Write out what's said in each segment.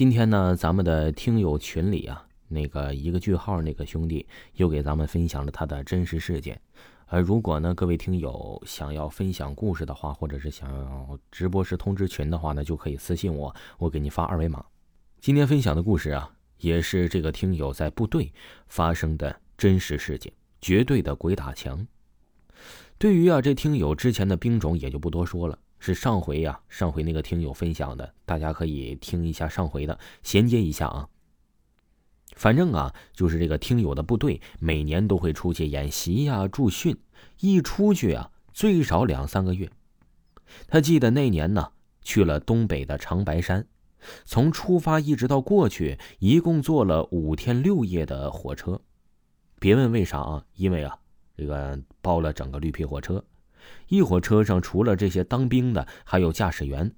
今天呢，咱们的听友群里啊，那个一个句号那个兄弟又给咱们分享了他的真实事件。呃，如果呢各位听友想要分享故事的话，或者是想要直播时通知群的话呢，就可以私信我，我给你发二维码。今天分享的故事啊，也是这个听友在部队发生的真实事件，绝对的鬼打墙。对于啊这听友之前的兵种也就不多说了。是上回呀，上回那个听友分享的，大家可以听一下上回的，衔接一下啊。反正啊，就是这个听友的部队每年都会出去演习呀、驻训，一出去啊，最少两三个月。他记得那年呢，去了东北的长白山，从出发一直到过去，一共坐了五天六夜的火车。别问为啥啊，因为啊，这个包了整个绿皮火车。一火车上除了这些当兵的，还有驾驶员，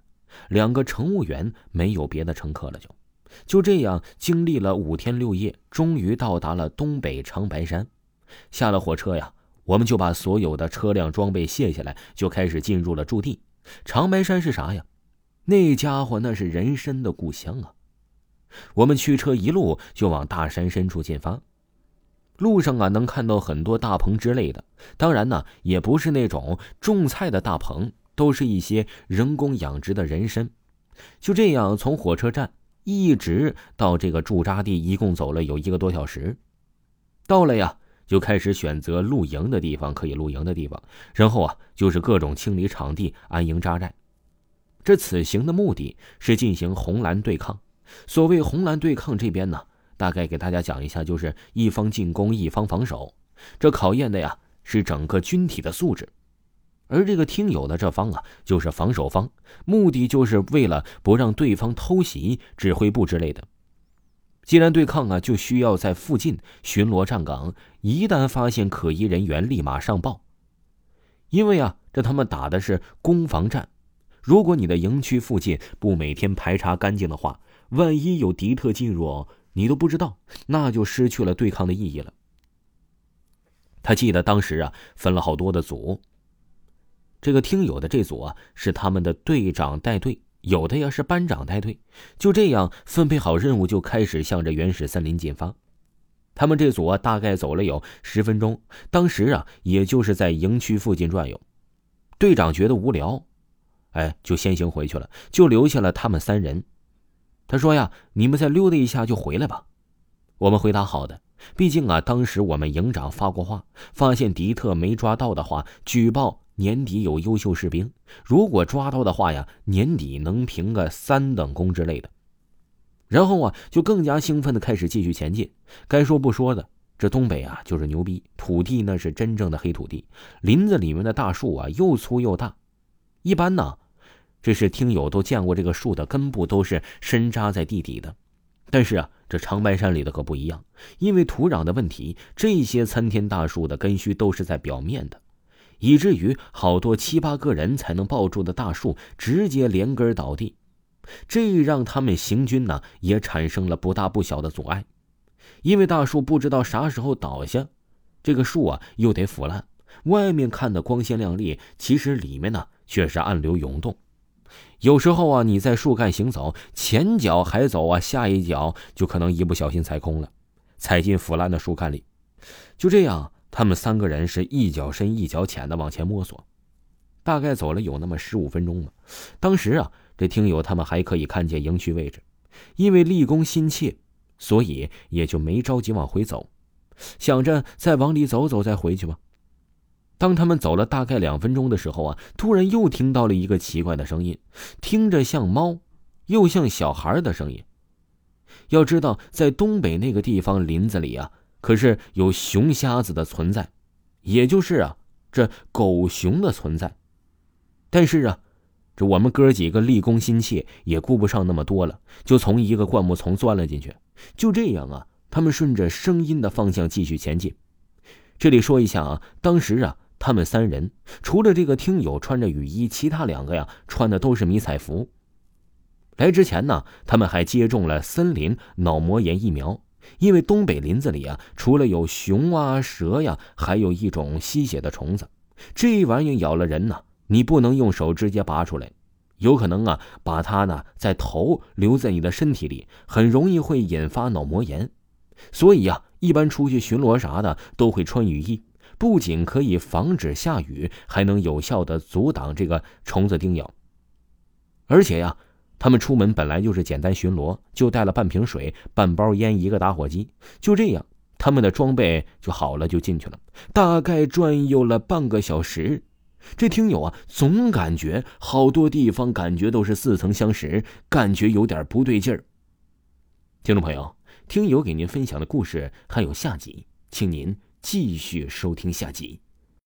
两个乘务员，没有别的乘客了。就就这样经历了五天六夜，终于到达了东北长白山。下了火车呀，我们就把所有的车辆装备卸下来，就开始进入了驻地。长白山是啥呀？那家伙那是人参的故乡啊！我们驱车一路就往大山深处进发。路上啊，能看到很多大棚之类的，当然呢，也不是那种种菜的大棚，都是一些人工养殖的人参。就这样，从火车站一直到这个驻扎地，一共走了有一个多小时。到了呀，就开始选择露营的地方，可以露营的地方。然后啊，就是各种清理场地，安营扎寨。这此行的目的是进行红蓝对抗。所谓红蓝对抗，这边呢。大概给大家讲一下，就是一方进攻，一方防守，这考验的呀是整个军体的素质。而这个听友的这方啊，就是防守方，目的就是为了不让对方偷袭指挥部之类的。既然对抗啊，就需要在附近巡逻站岗，一旦发现可疑人员，立马上报。因为啊，这他们打的是攻防战，如果你的营区附近不每天排查干净的话，万一有敌特进入。你都不知道，那就失去了对抗的意义了。他记得当时啊，分了好多的组。这个听友的这组啊，是他们的队长带队，有的呀是班长带队。就这样分配好任务，就开始向着原始森林进发。他们这组啊，大概走了有十分钟。当时啊，也就是在营区附近转悠。队长觉得无聊，哎，就先行回去了，就留下了他们三人。他说呀：“你们再溜达一下就回来吧。”我们回答：“好的。”毕竟啊，当时我们营长发过话，发现敌特没抓到的话，举报年底有优秀士兵；如果抓到的话呀，年底能评个三等功之类的。然后啊，就更加兴奋的开始继续前进。该说不说的，这东北啊就是牛逼，土地那是真正的黑土地，林子里面的大树啊又粗又大，一般呢。这是听友都见过，这个树的根部都是深扎在地底的，但是啊，这长白山里的可不一样，因为土壤的问题，这些参天大树的根须都是在表面的，以至于好多七八个人才能抱住的大树直接连根倒地，这让他们行军呢也产生了不大不小的阻碍，因为大树不知道啥时候倒下，这个树啊又得腐烂，外面看的光鲜亮丽，其实里面呢却是暗流涌动。有时候啊，你在树干行走，前脚还走啊，下一脚就可能一不小心踩空了，踩进腐烂的树干里。就这样，他们三个人是一脚深一脚浅的往前摸索，大概走了有那么十五分钟吧。当时啊，这听友他们还可以看见营区位置，因为立功心切，所以也就没着急往回走，想着再往里走走再回去吧。当他们走了大概两分钟的时候啊，突然又听到了一个奇怪的声音，听着像猫，又像小孩的声音。要知道，在东北那个地方林子里啊，可是有熊瞎子的存在，也就是啊，这狗熊的存在。但是啊，这我们哥几个立功心切，也顾不上那么多了，就从一个灌木丛钻了进去。就这样啊，他们顺着声音的方向继续前进。这里说一下啊，当时啊。他们三人除了这个听友穿着雨衣，其他两个呀穿的都是迷彩服。来之前呢，他们还接种了森林脑膜炎疫苗，因为东北林子里啊，除了有熊啊、蛇呀，还有一种吸血的虫子，这玩意咬了人呢，你不能用手直接拔出来，有可能啊把它呢在头留在你的身体里，很容易会引发脑膜炎。所以呀，一般出去巡逻啥的都会穿雨衣，不仅可以防止下雨，还能有效的阻挡这个虫子叮咬。而且呀。他们出门本来就是简单巡逻，就带了半瓶水、半包烟、一个打火机，就这样，他们的装备就好了，就进去了。大概转悠了半个小时，这听友啊，总感觉好多地方感觉都是似曾相识，感觉有点不对劲儿。听众朋友，听友给您分享的故事还有下集，请您继续收听下集。